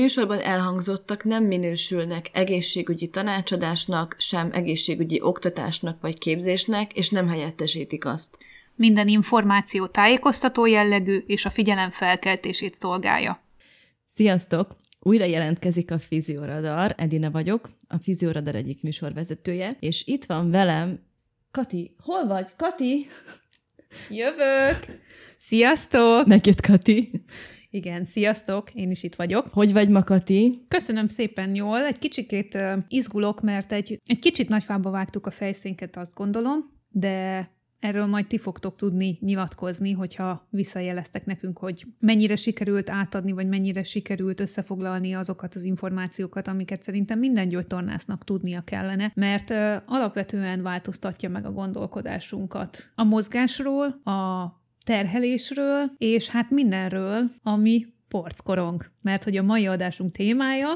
Műsorban elhangzottak nem minősülnek egészségügyi tanácsadásnak, sem egészségügyi oktatásnak vagy képzésnek, és nem helyettesítik azt. Minden információ tájékoztató jellegű és a figyelem felkeltését szolgálja. Sziasztok! Újra jelentkezik a Fizioradar, Edina vagyok, a Fizioradar egyik műsorvezetője, és itt van velem Kati. Hol vagy? Kati? Jövök! Sziasztok! Megjött Kati. Igen, sziasztok, én is itt vagyok. Hogy vagy ma, Kati? Köszönöm szépen jól, egy kicsikét uh, izgulok, mert egy, egy kicsit nagyfába vágtuk a fejszénket, azt gondolom, de erről majd ti fogtok tudni nyilatkozni, hogyha visszajeleztek nekünk, hogy mennyire sikerült átadni, vagy mennyire sikerült összefoglalni azokat az információkat, amiket szerintem minden gyógytornásznak tudnia kellene, mert uh, alapvetően változtatja meg a gondolkodásunkat a mozgásról, a terhelésről, és hát mindenről, ami porckorong. Mert hogy a mai adásunk témája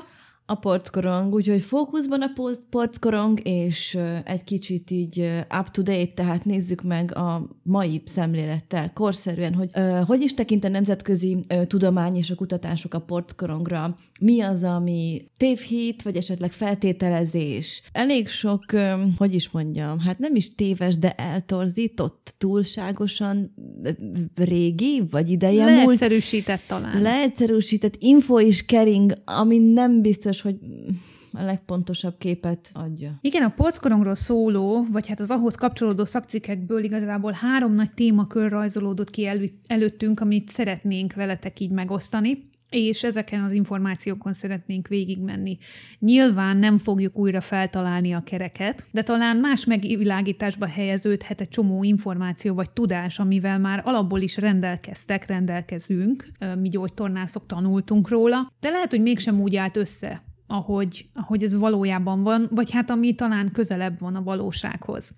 a porckorong, úgyhogy fókuszban a po- porckorong, és egy kicsit így up-to-date, tehát nézzük meg a mai szemlélettel, korszerűen, hogy ö, hogy is tekint a nemzetközi ö, tudomány és a kutatások a porckorongra, mi az, ami tévhit, vagy esetleg feltételezés. Elég sok, ö, hogy is mondjam, hát nem is téves, de eltorzított, túlságosan régi, vagy ideje múlt leegyszerűsített talán. leegyszerűsített info is kering, ami nem biztos, hogy a legpontosabb képet adja. Igen, a porckorongról szóló, vagy hát az ahhoz kapcsolódó szakcikkekből igazából három nagy témakör rajzolódott ki elő, előttünk, amit szeretnénk veletek így megosztani és ezeken az információkon szeretnénk végigmenni. Nyilván nem fogjuk újra feltalálni a kereket, de talán más megvilágításba helyeződhet egy csomó információ vagy tudás, amivel már alapból is rendelkeztek, rendelkezünk, mi gyógytornászok tanultunk róla, de lehet, hogy mégsem úgy állt össze, ahogy, ahogy ez valójában van, vagy hát ami talán közelebb van a valósághoz.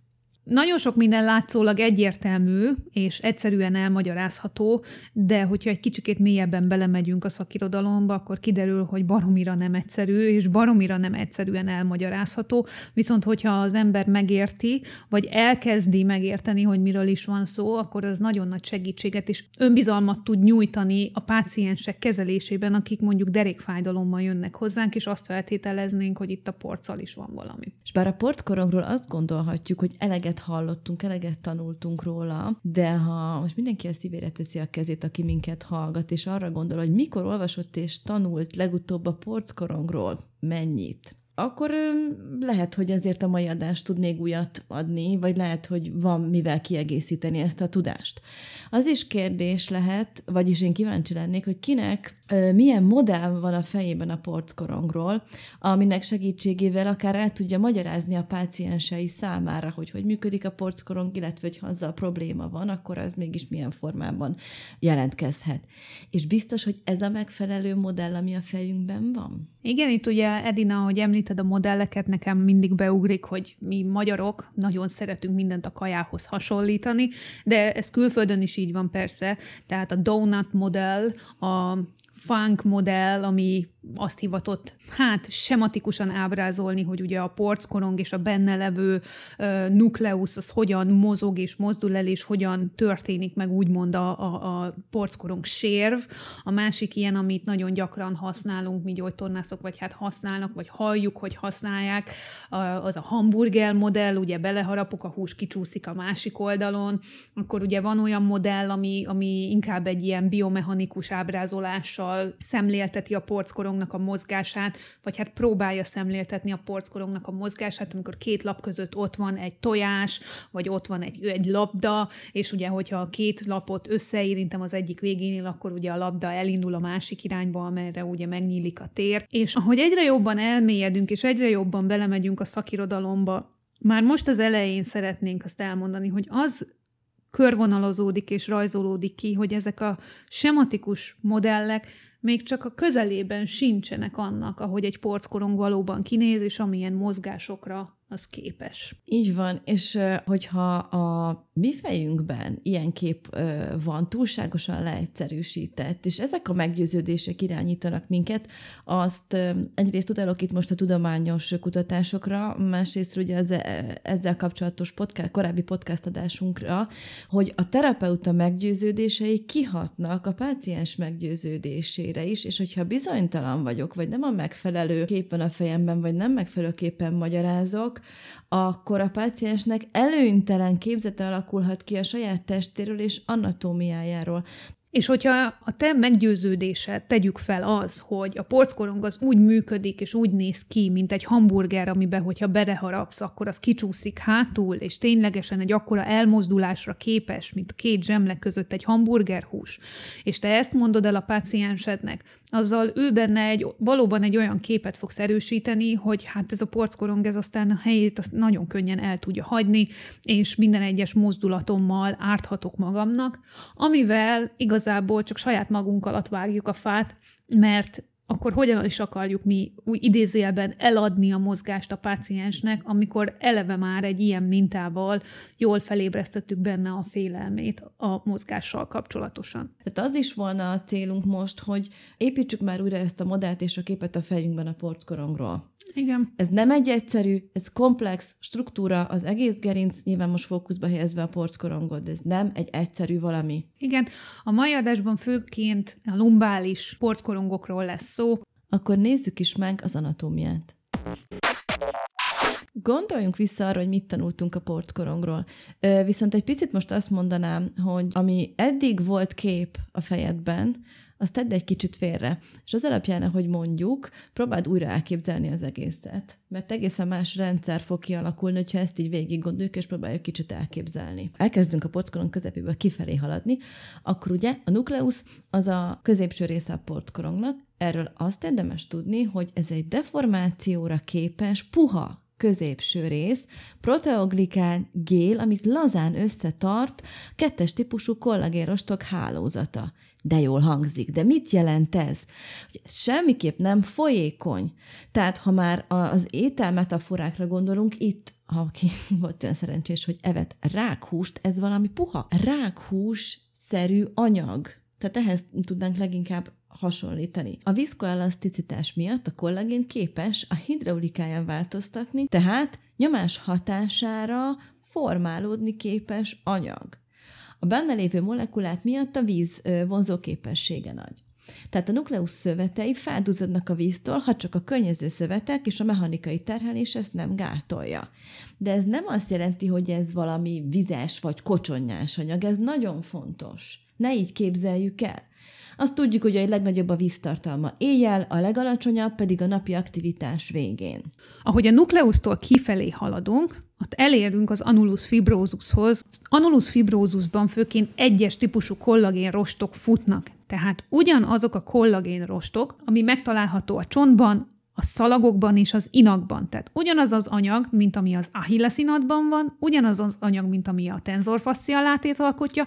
Nagyon sok minden látszólag egyértelmű és egyszerűen elmagyarázható, de hogyha egy kicsikét mélyebben belemegyünk a szakirodalomba, akkor kiderül, hogy baromira nem egyszerű, és baromira nem egyszerűen elmagyarázható, viszont hogyha az ember megérti, vagy elkezdi megérteni, hogy miről is van szó, akkor az nagyon nagy segítséget és önbizalmat tud nyújtani a páciensek kezelésében, akik mondjuk derékfájdalommal jönnek hozzánk, és azt feltételeznénk, hogy itt a porccal is van valami. És bár a porckorongról azt gondolhatjuk, hogy eleget hallottunk, eleget tanultunk róla, de ha most mindenki a szívére teszi a kezét, aki minket hallgat, és arra gondol, hogy mikor olvasott és tanult legutóbb a porckorongról, mennyit, akkor lehet, hogy ezért a mai adás tud még újat adni, vagy lehet, hogy van mivel kiegészíteni ezt a tudást. Az is kérdés lehet, vagyis én kíváncsi lennék, hogy kinek milyen modell van a fejében a porckorongról, aminek segítségével akár el tudja magyarázni a páciensei számára, hogy hogy működik a porckorong, illetve hogy ha azzal probléma van, akkor az mégis milyen formában jelentkezhet. És biztos, hogy ez a megfelelő modell, ami a fejünkben van? Igen, itt ugye Edina, hogy említed a modelleket, nekem mindig beugrik, hogy mi magyarok nagyon szeretünk mindent a kajához hasonlítani, de ez külföldön is így van persze, tehát a donut modell, a funk modell, ami azt hivatott, hát sematikusan ábrázolni, hogy ugye a porckorong és a benne levő uh, nukleusz az hogyan mozog és mozdul el, és hogyan történik meg úgymond a, a, a porckorong sérv. A másik ilyen, amit nagyon gyakran használunk, mi gyógytornászok, vagy hát használnak, vagy halljuk, hogy használják, az a hamburger modell, ugye beleharapok, a hús kicsúszik a másik oldalon, akkor ugye van olyan modell, ami, ami inkább egy ilyen biomechanikus ábrázolással szemlélteti a porckorong porckorongnak a mozgását, vagy hát próbálja szemléltetni a porckorongnak a mozgását, amikor két lap között ott van egy tojás, vagy ott van egy, egy labda, és ugye, hogyha a két lapot összeérintem az egyik végénél, akkor ugye a labda elindul a másik irányba, amerre ugye megnyílik a tér. És ahogy egyre jobban elmélyedünk, és egyre jobban belemegyünk a szakirodalomba, már most az elején szeretnénk azt elmondani, hogy az körvonalazódik és rajzolódik ki, hogy ezek a sematikus modellek még csak a közelében sincsenek annak, ahogy egy porckorong valóban kinéz, és amilyen mozgásokra az képes. Így van, és hogyha a mi fejünkben ilyen kép van, túlságosan leegyszerűsített, és ezek a meggyőződések irányítanak minket, azt egyrészt utalok itt most a tudományos kutatásokra, másrészt ugye az, e, ezzel kapcsolatos podcast, korábbi podcast adásunkra, hogy a terapeuta meggyőződései kihatnak a páciens meggyőződésére is, és hogyha bizonytalan vagyok, vagy nem a megfelelő kép van a fejemben, vagy nem megfelelőképpen magyarázok, akkor a páciensnek előnytelen képzete alakulhat ki a saját testéről és anatómiájáról. És hogyha a te meggyőződésed, tegyük fel az, hogy a porckorong az úgy működik és úgy néz ki, mint egy hamburger, amiben, hogyha bedeharapsz, akkor az kicsúszik hátul, és ténylegesen egy akkora elmozdulásra képes, mint két zsemle között egy hamburgerhús, és te ezt mondod el a páciensednek, azzal ő benne egy, valóban egy olyan képet fogsz erősíteni, hogy hát ez a porckorong, ez aztán a helyét azt nagyon könnyen el tudja hagyni, és minden egyes mozdulatommal árthatok magamnak, amivel igazából csak saját magunk alatt vágjuk a fát, mert akkor hogyan is akarjuk mi új idézőjelben eladni a mozgást a páciensnek, amikor eleve már egy ilyen mintával jól felébresztettük benne a félelmét a mozgással kapcsolatosan. Tehát az is volna a célunk most, hogy építsük már újra ezt a modellt és a képet a fejünkben a porckorongról. Igen. Ez nem egy egyszerű, ez komplex struktúra, az egész gerinc, nyilván most fókuszba helyezve a porckorongot, de ez nem egy egyszerű valami. Igen, a mai adásban főként a lumbális porckorongokról lesz szó. Akkor nézzük is meg az anatómiát. Gondoljunk vissza arra, hogy mit tanultunk a porckorongról. Viszont egy picit most azt mondanám, hogy ami eddig volt kép a fejedben, azt tedd egy kicsit félre. És az alapján, ahogy mondjuk, próbáld újra elképzelni az egészet. Mert egészen más rendszer fog kialakulni, hogyha ezt így végig gondoljuk, és próbáljuk kicsit elképzelni. Elkezdünk a porckorong közepéből kifelé haladni, akkor ugye a nukleusz az a középső része a porckorongnak. Erről azt érdemes tudni, hogy ez egy deformációra képes, puha középső rész, proteoglikán gél, amit lazán összetart kettes típusú kollagérostok hálózata de jól hangzik. De mit jelent ez? Hogy semmiképp nem folyékony. Tehát, ha már az étel metaforákra gondolunk, itt ha ki volt olyan szerencsés, hogy evet rákhúst, ez valami puha, rákhús-szerű anyag. Tehát ehhez tudnánk leginkább hasonlítani. A viszkoelaszticitás miatt a kollagén képes a hidraulikáján változtatni, tehát nyomás hatására formálódni képes anyag. A benne lévő molekulák miatt a víz vonzó képessége nagy. Tehát a nukleusz szövetei felduzadnak a víztől, ha csak a környező szövetek és a mechanikai terhelés ezt nem gátolja. De ez nem azt jelenti, hogy ez valami vizes vagy kocsonyás anyag, ez nagyon fontos. Ne így képzeljük el. Azt tudjuk, hogy a legnagyobb a víztartalma éjjel, a legalacsonyabb pedig a napi aktivitás végén. Ahogy a nukleusztól kifelé haladunk, ott elérünk az anulus fibrózushoz. Az anulus fibrózusban főként egyes típusú kollagén rostok futnak. Tehát ugyanazok a kollagén rostok, ami megtalálható a csontban, a szalagokban és az inakban. Tehát ugyanaz az anyag, mint ami az ahilleszínatban van, ugyanaz az anyag, mint ami a tenzorfascia látét alkotja,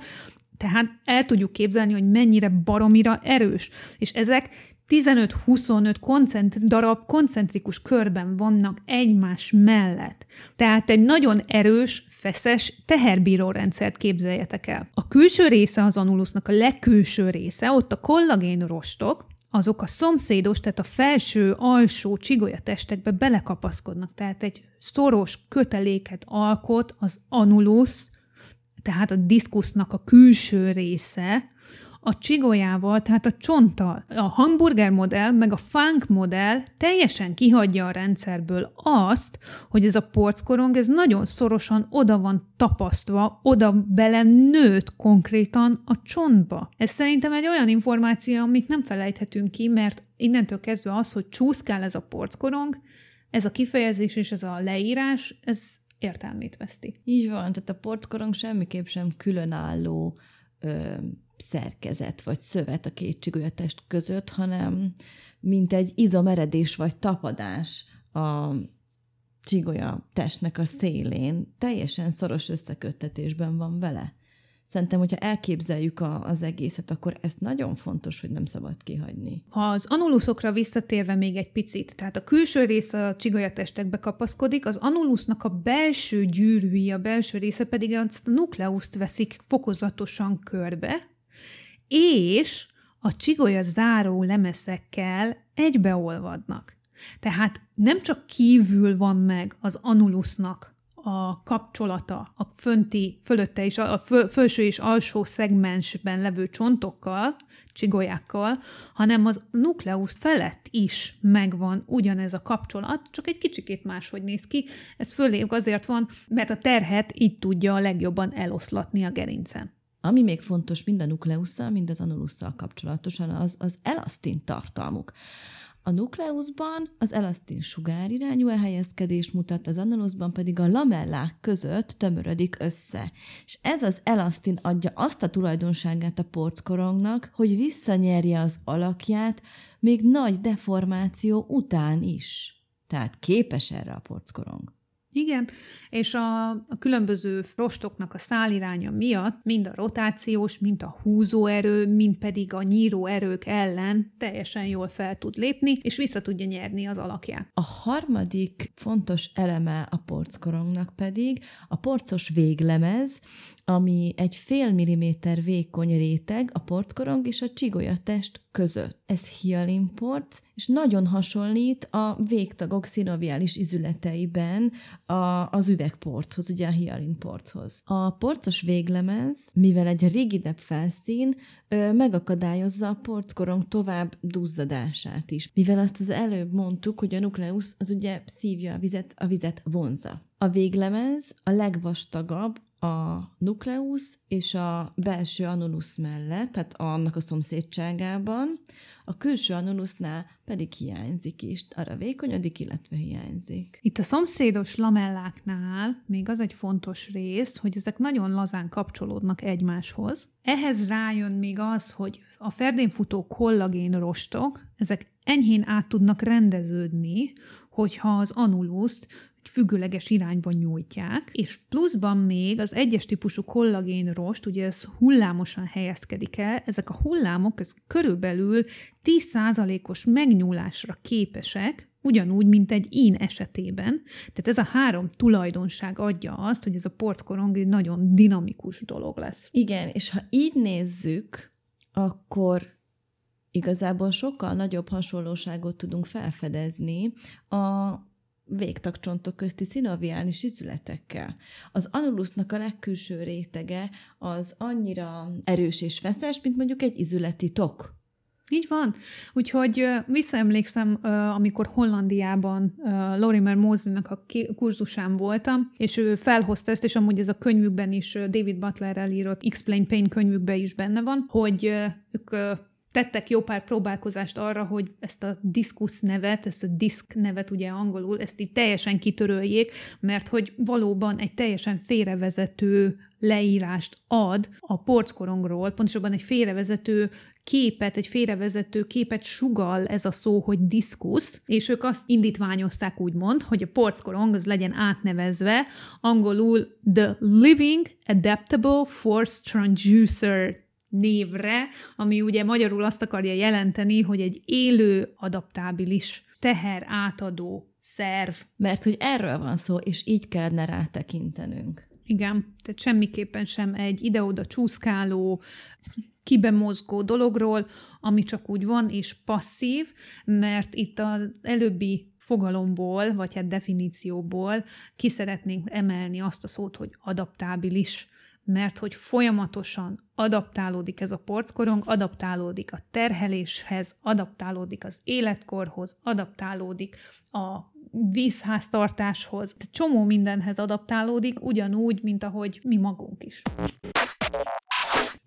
tehát el tudjuk képzelni, hogy mennyire baromira erős. És ezek 15-25 koncentri- darab koncentrikus körben vannak egymás mellett. Tehát egy nagyon erős, feszes, teherbíró rendszert képzeljetek el. A külső része az anulusnak, a legkülső része, ott a kollagén rostok, azok a szomszédos, tehát a felső, alsó testekbe belekapaszkodnak. Tehát egy szoros köteléket alkot az anulus, tehát a diszkusznak a külső része, a csigolyával, tehát a csonttal. A hamburger modell, meg a funk modell teljesen kihagyja a rendszerből azt, hogy ez a porckorong, ez nagyon szorosan oda van tapasztva, oda bele nőtt konkrétan a csontba. Ez szerintem egy olyan információ, amit nem felejthetünk ki, mert innentől kezdve az, hogy csúszkál ez a porckorong, ez a kifejezés és ez a leírás, ez értelmét veszti. Így van, tehát a porckorong semmiképp sem különálló szerkezet vagy szövet a két csigolyattest között, hanem mint egy izomeredés vagy tapadás a csigolya testnek a szélén, teljesen szoros összeköttetésben van vele. Szerintem, hogyha elképzeljük a, az egészet, akkor ezt nagyon fontos, hogy nem szabad kihagyni. Ha az anulusokra visszatérve még egy picit, tehát a külső része a csigolyatestekbe kapaszkodik, az anulusnak a belső gyűrűi, a belső része pedig a nukleuszt veszik fokozatosan körbe, és a csigolya záró lemeszekkel egybeolvadnak. Tehát nem csak kívül van meg az anulusnak a kapcsolata a fönti, fölötte is, a föl, felső és alsó szegmensben levő csontokkal, csigolyákkal, hanem az nukleusz felett is megvan ugyanez a kapcsolat, csak egy kicsikét máshogy néz ki. Ez főleg azért van, mert a terhet így tudja a legjobban eloszlatni a gerincen. Ami még fontos mind a nukleusszal, mind az anulusszal kapcsolatosan, az az elasztin tartalmuk. A nukleuszban az elasztin sugárirányú elhelyezkedés mutat, az analuszban pedig a lamellák között tömörödik össze. És ez az elasztin adja azt a tulajdonságát a porckorongnak, hogy visszanyerje az alakját még nagy deformáció után is. Tehát képes erre a porckorong. Igen, és a, a különböző rostoknak a száliránya miatt mind a rotációs, mind a húzóerő, mind pedig a nyíró erők ellen teljesen jól fel tud lépni, és vissza tudja nyerni az alakját. A harmadik fontos eleme a porckorongnak pedig a porcos véglemez, ami egy fél milliméter vékony réteg a porckorong és a csigolya test között. Ez hialinporc, és nagyon hasonlít a végtagok szinoviális izületeiben a, az üvegporchoz, ugye a hialinporchoz. A porcos véglemez, mivel egy rigidebb felszín, ö, megakadályozza a porckorong tovább duzzadását is. Mivel azt az előbb mondtuk, hogy a nukleusz az ugye szívja a vizet, a vizet vonza. A véglemez a legvastagabb, a nukleusz és a belső anulus mellett, tehát annak a szomszédságában, a külső anulusnál pedig hiányzik is, arra vékonyodik, illetve hiányzik. Itt a szomszédos lamelláknál még az egy fontos rész, hogy ezek nagyon lazán kapcsolódnak egymáshoz. Ehhez rájön még az, hogy a ferdén futó kollagén rostok, ezek enyhén át tudnak rendeződni, hogyha az anuluszt függőleges irányban nyújtják, és pluszban még az egyes típusú kollagén rost, ugye ez hullámosan helyezkedik el, ezek a hullámok ez körülbelül 10%-os megnyúlásra képesek, ugyanúgy, mint egy ín esetében. Tehát ez a három tulajdonság adja azt, hogy ez a porckorong egy nagyon dinamikus dolog lesz. Igen, és ha így nézzük, akkor igazából sokkal nagyobb hasonlóságot tudunk felfedezni a végtagcsontok közti szinoviális izületekkel. Az anulusnak a legkülső rétege az annyira erős és feszes, mint mondjuk egy izületi tok. Így van. Úgyhogy visszaemlékszem, amikor Hollandiában Lorimer Mosley-nak a kurzusán voltam, és ő felhozta ezt, és amúgy ez a könyvükben is, David Butler írott Explain Pain könyvükben is benne van, hogy ők tettek jó pár próbálkozást arra, hogy ezt a diszkusz nevet, ezt a disk nevet ugye angolul, ezt így teljesen kitöröljék, mert hogy valóban egy teljesen félrevezető leírást ad a porckorongról, pontosabban egy félrevezető képet, egy félrevezető képet sugal ez a szó, hogy diszkusz, és ők azt indítványozták úgymond, hogy a porckorong az legyen átnevezve, angolul The Living Adaptable Force Transducer névre, ami ugye magyarul azt akarja jelenteni, hogy egy élő, adaptábilis teher átadó szerv. Mert hogy erről van szó, és így kellene rátekintenünk. Igen, tehát semmiképpen sem egy ide-oda csúszkáló, kibemozgó dologról, ami csak úgy van, és passzív, mert itt az előbbi fogalomból, vagy hát definícióból ki szeretnénk emelni azt a szót, hogy adaptábilis mert hogy folyamatosan adaptálódik ez a porckorong, adaptálódik a terheléshez, adaptálódik az életkorhoz, adaptálódik a vízháztartáshoz, csomó mindenhez adaptálódik, ugyanúgy, mint ahogy mi magunk is.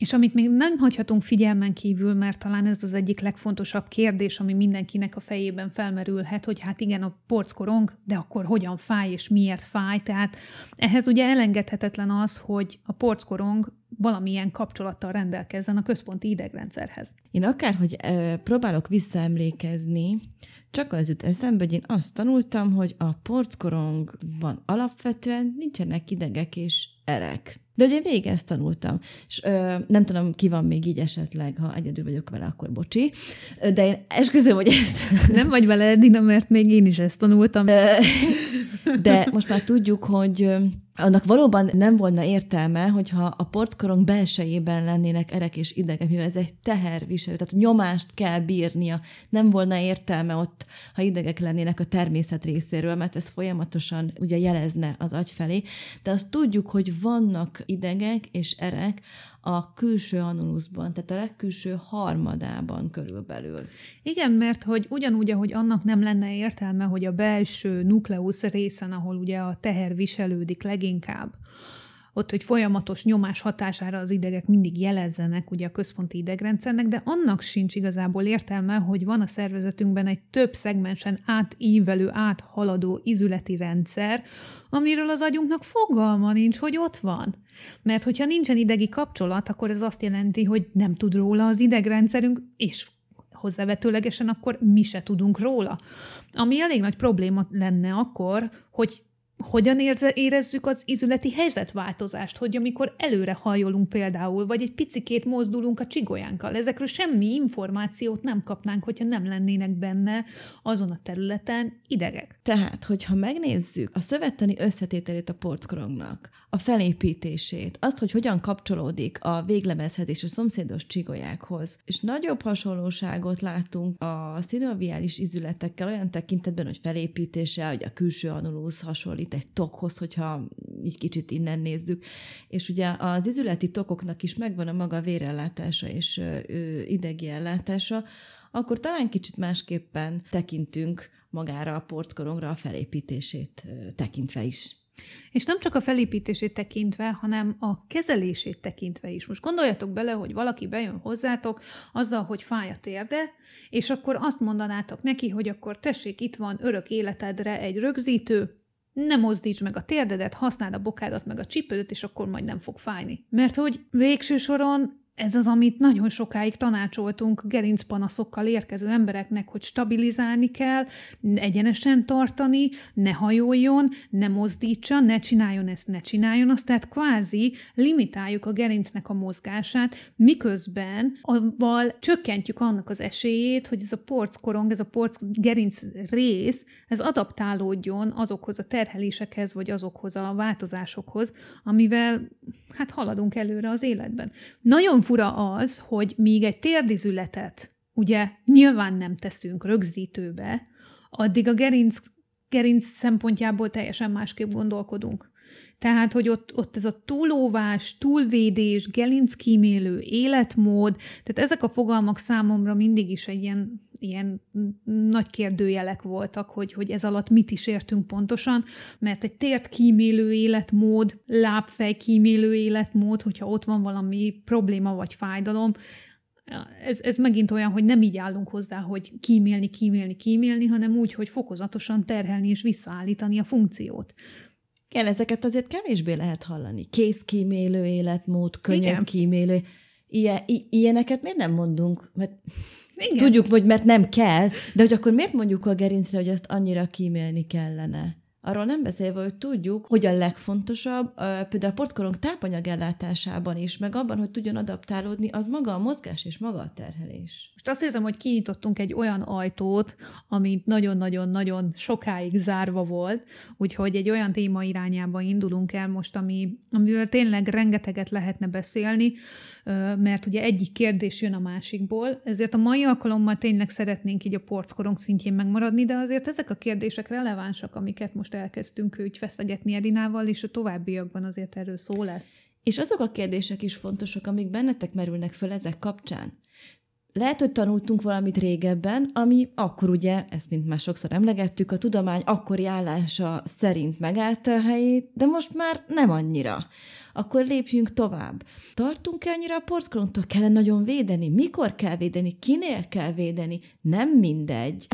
És amit még nem hagyhatunk figyelmen kívül, mert talán ez az egyik legfontosabb kérdés, ami mindenkinek a fejében felmerülhet, hogy hát igen, a porckorong, de akkor hogyan fáj és miért fáj. Tehát ehhez ugye elengedhetetlen az, hogy a porckorong valamilyen kapcsolattal rendelkezzen a központi idegrendszerhez. Én akárhogy e, próbálok visszaemlékezni, csak az jut eszembe, hogy én azt tanultam, hogy a porckorongban alapvetően nincsenek idegek és erek. De ugye végig ezt tanultam. És ö, nem tudom, ki van még így esetleg, ha egyedül vagyok vele, akkor bocsi. De én esküszöm, hogy ezt... Nem vagy vele, Edina, mert még én is ezt tanultam. De most már tudjuk, hogy annak valóban nem volna értelme, hogyha a porckorong belsejében lennének erek és idegek, mivel ez egy teherviselő, tehát nyomást kell bírnia. Nem volna értelme ott, ha idegek lennének a természet részéről, mert ez folyamatosan ugye jelezne az agy felé. De azt tudjuk, hogy vannak idegek és erek, a külső anulusban, tehát a legkülső harmadában körülbelül. Igen, mert hogy ugyanúgy, ahogy annak nem lenne értelme, hogy a belső nukleusz részen, ahol ugye a teher viselődik leginkább, ott, hogy folyamatos nyomás hatására az idegek mindig jelezzenek ugye a központi idegrendszernek, de annak sincs igazából értelme, hogy van a szervezetünkben egy több szegmensen átívelő, áthaladó izületi rendszer, amiről az agyunknak fogalma nincs, hogy ott van. Mert hogyha nincsen idegi kapcsolat, akkor ez azt jelenti, hogy nem tud róla az idegrendszerünk, és hozzávetőlegesen akkor mi se tudunk róla. Ami elég nagy probléma lenne akkor, hogy hogyan érze, érezzük az izületi helyzetváltozást, hogy amikor előre hajolunk például, vagy egy picikét mozdulunk a csigolyánkkal, ezekről semmi információt nem kapnánk, hogyha nem lennének benne azon a területen idegek. Tehát, hogyha megnézzük a szövettani összetételét a porckorongnak, a felépítését, azt, hogy hogyan kapcsolódik a véglemezhez és a szomszédos csigolyákhoz, és nagyobb hasonlóságot látunk a szinoviális izületekkel olyan tekintetben, hogy felépítése, hogy a külső anulus hasonlít egy tokhoz, hogyha így kicsit innen nézzük, és ugye az izületi tokoknak is megvan a maga vérellátása és idegi ellátása, akkor talán kicsit másképpen tekintünk magára a porckorongra a felépítését tekintve is. És nem csak a felépítését tekintve, hanem a kezelését tekintve is. Most gondoljatok bele, hogy valaki bejön hozzátok azzal, hogy fáj a térde, és akkor azt mondanátok neki, hogy akkor tessék, itt van örök életedre egy rögzítő, ne mozdíts meg a térdedet, használd a bokádat meg a csípődet, és akkor majd nem fog fájni. Mert hogy végső soron ez az, amit nagyon sokáig tanácsoltunk gerincpanaszokkal érkező embereknek, hogy stabilizálni kell, egyenesen tartani, ne hajoljon, ne mozdítsa, ne csináljon ezt, ne csináljon azt, tehát kvázi limitáljuk a gerincnek a mozgását, miközben avval csökkentjük annak az esélyét, hogy ez a porckorong, ez a porc gerinc rész, ez adaptálódjon azokhoz a terhelésekhez, vagy azokhoz a változásokhoz, amivel hát haladunk előre az életben. Nagyon fura az, hogy míg egy térdizületet ugye nyilván nem teszünk rögzítőbe, addig a gerinc, gerinc szempontjából teljesen másképp gondolkodunk. Tehát, hogy ott, ott ez a túlóvás, túlvédés, gelinckímélő életmód, tehát ezek a fogalmak számomra mindig is egy ilyen, ilyen nagy kérdőjelek voltak, hogy, hogy ez alatt mit is értünk pontosan, mert egy tért kímélő életmód, lábfej kímélő életmód, hogyha ott van valami probléma vagy fájdalom, ez, ez megint olyan, hogy nem így állunk hozzá, hogy kímélni, kímélni, kímélni, hanem úgy, hogy fokozatosan terhelni és visszaállítani a funkciót. Igen, ezeket azért kevésbé lehet hallani. Kézkímélő életmód, könyökkímélő. Ilyen, ilyeneket miért nem mondunk? Mert Igen. tudjuk, hogy mert nem kell, de hogy akkor miért mondjuk a gerincre, hogy azt annyira kímélni kellene? Arról nem beszélve, hogy tudjuk, hogy a legfontosabb, például a portkorong tápanyagellátásában is, meg abban, hogy tudjon adaptálódni, az maga a mozgás és maga a terhelés. Most azt érzem, hogy kinyitottunk egy olyan ajtót, amit nagyon-nagyon-nagyon sokáig zárva volt, úgyhogy egy olyan téma irányába indulunk el most, ami, amivel tényleg rengeteget lehetne beszélni, mert ugye egyik kérdés jön a másikból, ezért a mai alkalommal tényleg szeretnénk így a porckorong szintjén megmaradni, de azért ezek a kérdések relevánsak, amiket most elkezdtünk úgy feszegetni Edinával, és a továbbiakban azért erről szó lesz. És azok a kérdések is fontosak, amik bennetek merülnek föl ezek kapcsán. Lehet, hogy tanultunk valamit régebben, ami akkor ugye, ezt mint már sokszor emlegettük, a tudomány akkori állása szerint megállt a helyét, de most már nem annyira. Akkor lépjünk tovább. Tartunk-e annyira a porckorongtól? Kell nagyon védeni? Mikor kell védeni? Kinél kell védeni? Nem mindegy.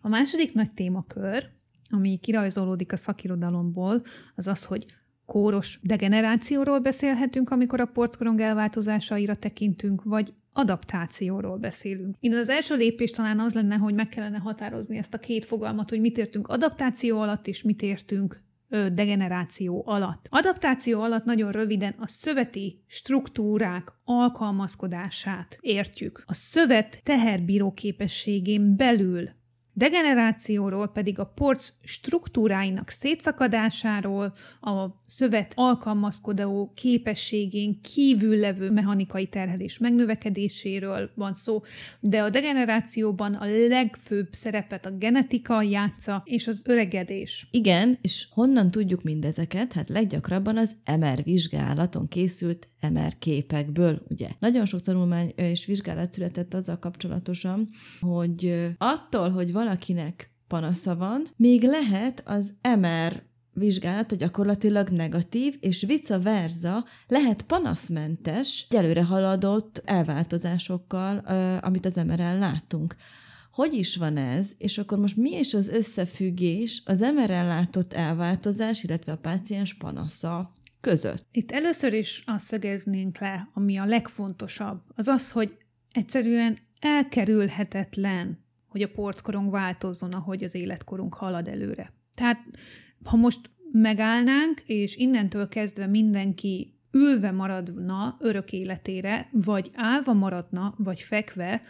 A második nagy témakör, ami kirajzolódik a szakirodalomból, az az, hogy kóros degenerációról beszélhetünk, amikor a porckorong elváltozásaira tekintünk, vagy adaptációról beszélünk. Én az első lépés talán az lenne, hogy meg kellene határozni ezt a két fogalmat, hogy mit értünk adaptáció alatt, és mit értünk degeneráció alatt. Adaptáció alatt nagyon röviden a szöveti struktúrák alkalmazkodását értjük. A szövet teherbíró képességén belül Degenerációról pedig a porc struktúráinak szétszakadásáról, a szövet alkalmazkodó képességén kívül levő mechanikai terhelés megnövekedéséről van szó, de a degenerációban a legfőbb szerepet a genetika játsza és az öregedés. Igen, és honnan tudjuk mindezeket? Hát leggyakrabban az MR vizsgálaton készült MR képekből, ugye. Nagyon sok tanulmány és vizsgálat született azzal kapcsolatosan, hogy attól, hogy valakinek panasza van, még lehet az MR vizsgálat, hogy gyakorlatilag negatív, és vice versa lehet panaszmentes, előre haladott elváltozásokkal, amit az MR-en látunk. Hogy is van ez, és akkor most mi is az összefüggés az MR-en látott elváltozás, illetve a páciens panasza között. Itt először is azt szögeznénk le, ami a legfontosabb, az az, hogy egyszerűen elkerülhetetlen, hogy a porckorong változzon, ahogy az életkorunk halad előre. Tehát, ha most megállnánk, és innentől kezdve mindenki ülve maradna örök életére, vagy állva maradna, vagy fekve,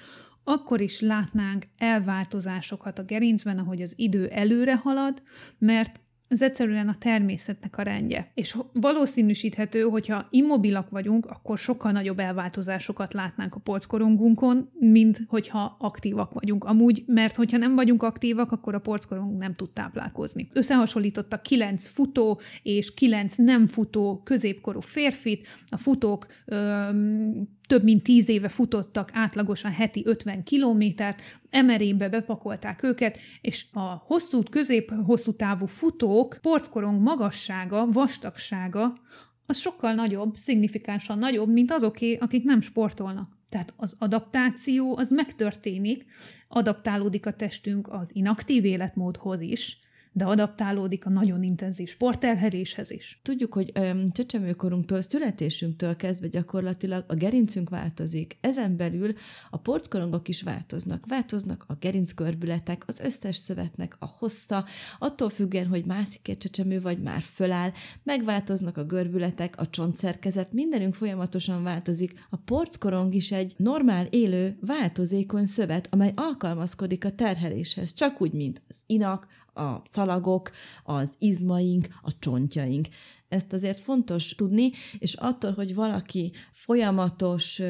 akkor is látnánk elváltozásokat a gerincben, ahogy az idő előre halad, mert ez egyszerűen a természetnek a rendje. És valószínűsíthető, hogyha immobilak vagyunk, akkor sokkal nagyobb elváltozásokat látnánk a porckorongunkon, mint hogyha aktívak vagyunk. Amúgy, mert hogyha nem vagyunk aktívak, akkor a porckorong nem tud táplálkozni. Összehasonlítottak kilenc futó és kilenc nem futó középkorú férfit. A futók öm, több mint tíz éve futottak átlagosan heti 50 kilométert, emerénbe bepakolták őket, és a hosszú, közép-hosszú távú futók porckorong magassága, vastagsága az sokkal nagyobb, szignifikánsan nagyobb, mint azoké, akik nem sportolnak. Tehát az adaptáció az megtörténik, adaptálódik a testünk az inaktív életmódhoz is, de adaptálódik a nagyon intenzív sportelheréshez is. Tudjuk, hogy csecsemőkorunktól, születésünktől kezdve gyakorlatilag a gerincünk változik. Ezen belül a porckorongok is változnak. Változnak a gerinckörbületek, az összes szövetnek a hossza, attól függően, hogy mászik egy csecsemő, vagy már föláll, megváltoznak a görbületek, a csontszerkezet, mindenünk folyamatosan változik. A porckorong is egy normál élő, változékony szövet, amely alkalmazkodik a terheléshez, csak úgy, mint az inak, a szalagok, az izmaink, a csontjaink. Ezt azért fontos tudni, és attól, hogy valaki folyamatos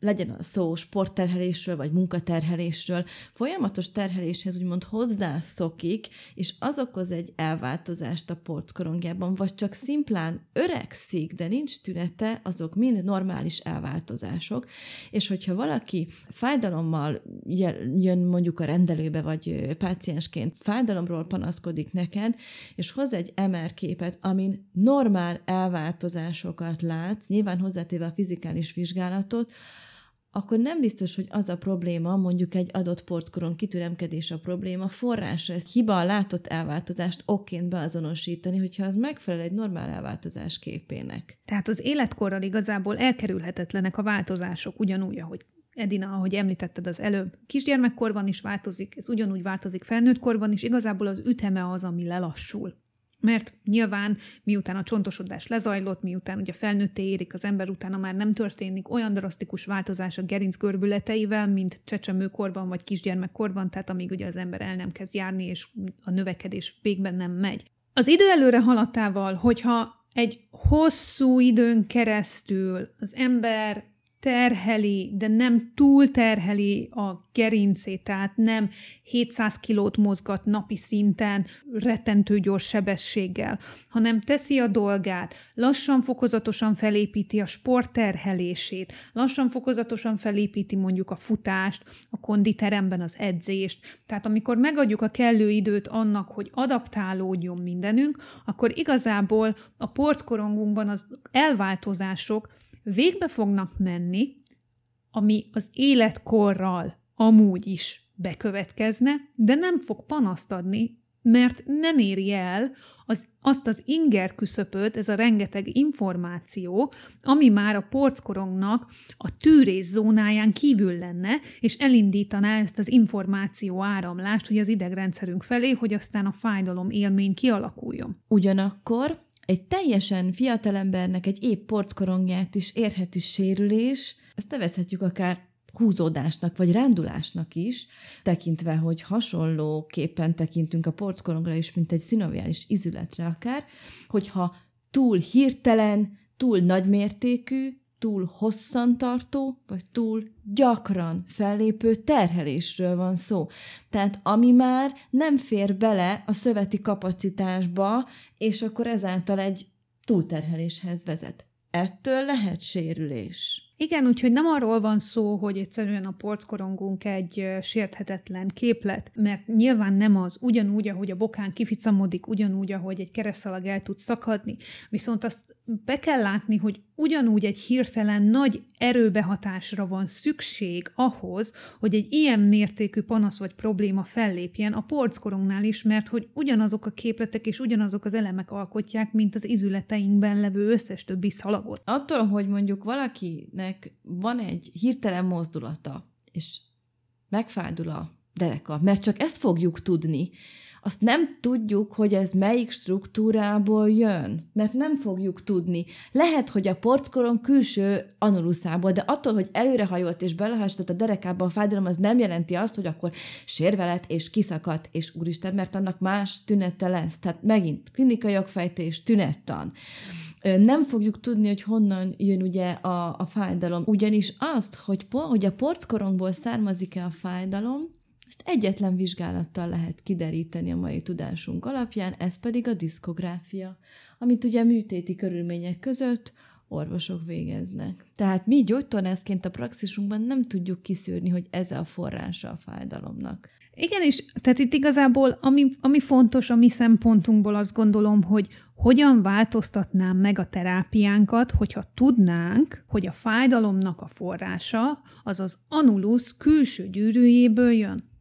legyen a szó sportterhelésről, vagy munkaterhelésről, folyamatos terheléshez úgymond hozzászokik, és az okoz egy elváltozást a porckorongjában, vagy csak szimplán öregszik, de nincs tünete, azok mind normális elváltozások, és hogyha valaki fájdalommal jön mondjuk a rendelőbe, vagy páciensként fájdalomról panaszkodik neked, és hoz egy MR képet, amin normál elváltozásokat látsz, nyilván hozzátéve a fizikális vizsgálatot, akkor nem biztos, hogy az a probléma, mondjuk egy adott porckoron kitüremkedés a probléma forrása, ezt hiba a látott elváltozást okként beazonosítani, hogyha az megfelel egy normál elváltozás képének. Tehát az életkorral igazából elkerülhetetlenek a változások, ugyanúgy, ahogy Edina, ahogy említetted az előbb, kisgyermekkorban is változik, ez ugyanúgy változik felnőttkorban is, igazából az üteme az, ami lelassul. Mert nyilván miután a csontosodás lezajlott, miután ugye felnőtté érik az ember, utána már nem történik olyan drasztikus változás a gerinc görbületeivel, mint csecsemőkorban vagy kisgyermekkorban, tehát amíg ugye az ember el nem kezd járni, és a növekedés végben nem megy. Az idő előre haladtával, hogyha egy hosszú időn keresztül az ember terheli, de nem túl terheli a gerincét, tehát nem 700 kilót mozgat napi szinten rettentő gyors sebességgel, hanem teszi a dolgát, lassan fokozatosan felépíti a sport terhelését, lassan fokozatosan felépíti mondjuk a futást, a konditeremben az edzést. Tehát amikor megadjuk a kellő időt annak, hogy adaptálódjon mindenünk, akkor igazából a porckorongunkban az elváltozások végbe fognak menni, ami az életkorral amúgy is bekövetkezne, de nem fog panaszt adni, mert nem éri el az, azt az inger küszöpöt, ez a rengeteg információ, ami már a porckorongnak a tűrész zónáján kívül lenne, és elindítaná ezt az információ áramlást, hogy az idegrendszerünk felé, hogy aztán a fájdalom élmény kialakuljon. Ugyanakkor egy teljesen fiatalembernek egy épp porckorongját is érheti sérülés, ezt nevezhetjük akár húzódásnak vagy rándulásnak is, tekintve, hogy hasonlóképpen tekintünk a porckorongra is, mint egy szinoviális izületre akár, hogyha túl hirtelen, túl nagymértékű, túl hosszantartó, vagy túl gyakran fellépő terhelésről van szó. Tehát ami már nem fér bele a szöveti kapacitásba, és akkor ezáltal egy túlterheléshez vezet. Ettől lehet sérülés. Igen, úgyhogy nem arról van szó, hogy egyszerűen a porckorongunk egy sérthetetlen képlet, mert nyilván nem az, ugyanúgy, ahogy a bokán kificamodik, ugyanúgy, ahogy egy keresztalag el tud szakadni, viszont azt be kell látni, hogy ugyanúgy egy hirtelen nagy erőbehatásra van szükség ahhoz, hogy egy ilyen mértékű panasz vagy probléma fellépjen a porckorongnál is, mert hogy ugyanazok a képletek és ugyanazok az elemek alkotják, mint az izületeinkben levő összes többi szalagot. Attól, hogy mondjuk valakinek van egy hirtelen mozdulata, és megfádul a dereka, mert csak ezt fogjuk tudni, azt nem tudjuk, hogy ez melyik struktúrából jön, mert nem fogjuk tudni. Lehet, hogy a porckoron külső anuluszából, de attól, hogy előrehajolt és belehastott a derekába a fájdalom, az nem jelenti azt, hogy akkor sérve lett és kiszakadt, és úristen, mert annak más tünete lesz. Tehát megint klinikai jogfejtés, tünettan nem fogjuk tudni, hogy honnan jön ugye a, a fájdalom. Ugyanis azt, hogy, hogy a porckorongból származik-e a fájdalom, ezt egyetlen vizsgálattal lehet kideríteni a mai tudásunk alapján, ez pedig a diszkográfia, amit ugye műtéti körülmények között orvosok végeznek. Tehát mi gyógytornászként a praxisunkban nem tudjuk kiszűrni, hogy ez a forrása a fájdalomnak. Igen, és tehát itt igazából ami, ami fontos a mi szempontunkból azt gondolom, hogy hogyan változtatnám meg a terápiánkat, hogyha tudnánk, hogy a fájdalomnak a forrása az az anulus külső gyűrűjéből jön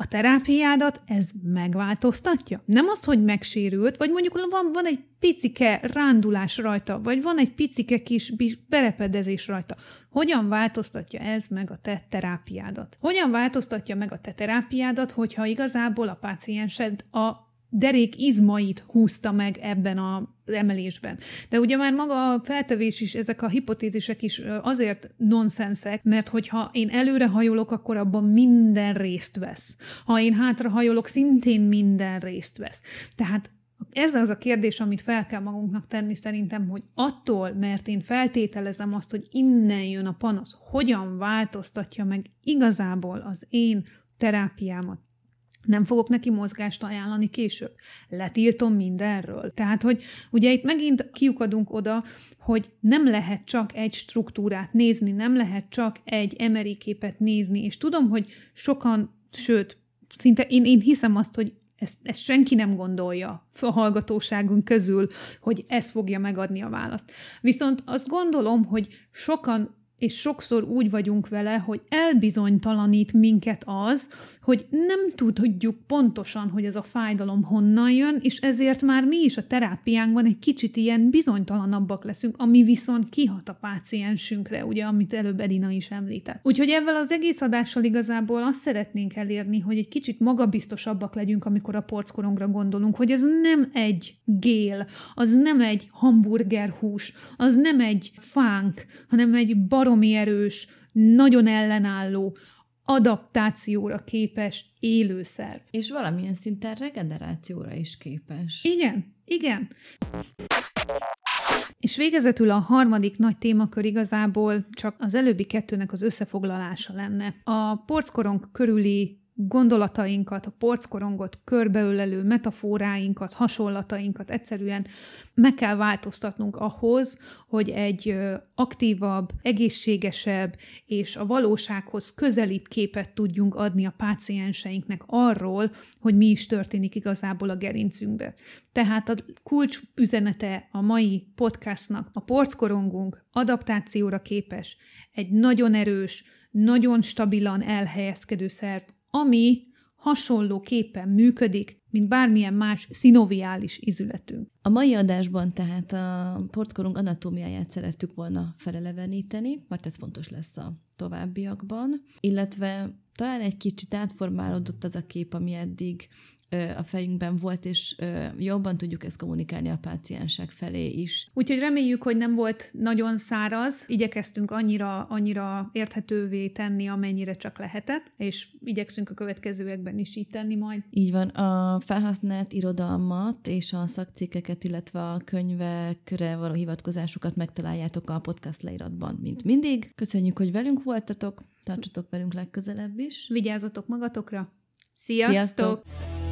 a terápiádat ez megváltoztatja? Nem az, hogy megsérült, vagy mondjuk van, van egy picike rándulás rajta, vagy van egy picike kis berepedezés rajta. Hogyan változtatja ez meg a te terápiádat? Hogyan változtatja meg a te terápiádat, hogyha igazából a páciensed a derék izmait húzta meg ebben a emelésben. De ugye már maga a feltevés is, ezek a hipotézisek is azért nonszenszek, mert hogyha én előre hajolok, akkor abban minden részt vesz. Ha én hátra hajolok, szintén minden részt vesz. Tehát ez az a kérdés, amit fel kell magunknak tenni szerintem, hogy attól, mert én feltételezem azt, hogy innen jön a panasz, hogyan változtatja meg igazából az én terápiámat, nem fogok neki mozgást ajánlani később. Letiltom mindenről. Tehát, hogy ugye itt megint kiukadunk oda, hogy nem lehet csak egy struktúrát nézni, nem lehet csak egy emeri képet nézni, és tudom, hogy sokan, sőt, szinte én, én hiszem azt, hogy ezt, ezt senki nem gondolja a hallgatóságunk közül, hogy ez fogja megadni a választ. Viszont azt gondolom, hogy sokan és sokszor úgy vagyunk vele, hogy elbizonytalanít minket az, hogy nem tudjuk pontosan, hogy ez a fájdalom honnan jön, és ezért már mi is a terápiánkban egy kicsit ilyen bizonytalanabbak leszünk, ami viszont kihat a páciensünkre, ugye, amit előbb Edina is említett. Úgyhogy ezzel az egész adással igazából azt szeretnénk elérni, hogy egy kicsit magabiztosabbak legyünk, amikor a porckorongra gondolunk, hogy ez nem egy gél, az nem egy hamburgerhús, az nem egy fánk, hanem egy baromi erős, nagyon ellenálló, adaptációra képes élőszerv. És valamilyen szinten regenerációra is képes. Igen, igen. És végezetül a harmadik nagy témakör igazából csak az előbbi kettőnek az összefoglalása lenne. A porckorong körüli gondolatainkat, a porckorongot körbeölelő metaforáinkat, hasonlatainkat egyszerűen meg kell változtatnunk ahhoz, hogy egy aktívabb, egészségesebb és a valósághoz közelibb képet tudjunk adni a pácienseinknek arról, hogy mi is történik igazából a gerincünkbe. Tehát a kulcs üzenete a mai podcastnak a porckorongunk adaptációra képes, egy nagyon erős, nagyon stabilan elhelyezkedő szerv, ami hasonlóképpen működik, mint bármilyen más szinoviális izületünk. A mai adásban tehát a porckorunk anatómiáját szerettük volna feleleveníteni, mert ez fontos lesz a továbbiakban, illetve talán egy kicsit átformálódott az a kép, ami eddig a fejünkben volt, és jobban tudjuk ezt kommunikálni a páciensek felé is. Úgyhogy reméljük, hogy nem volt nagyon száraz, igyekeztünk annyira, annyira érthetővé tenni, amennyire csak lehetett, és igyekszünk a következőekben is így tenni majd. Így van, a felhasznált irodalmat és a szakcikkeket, illetve a könyvekre való hivatkozásukat megtaláljátok a podcast leíratban, mint mindig. Köszönjük, hogy velünk voltatok, tartsatok velünk legközelebb is. Vigyázzatok magatokra! Sziasztok! Sziasztok!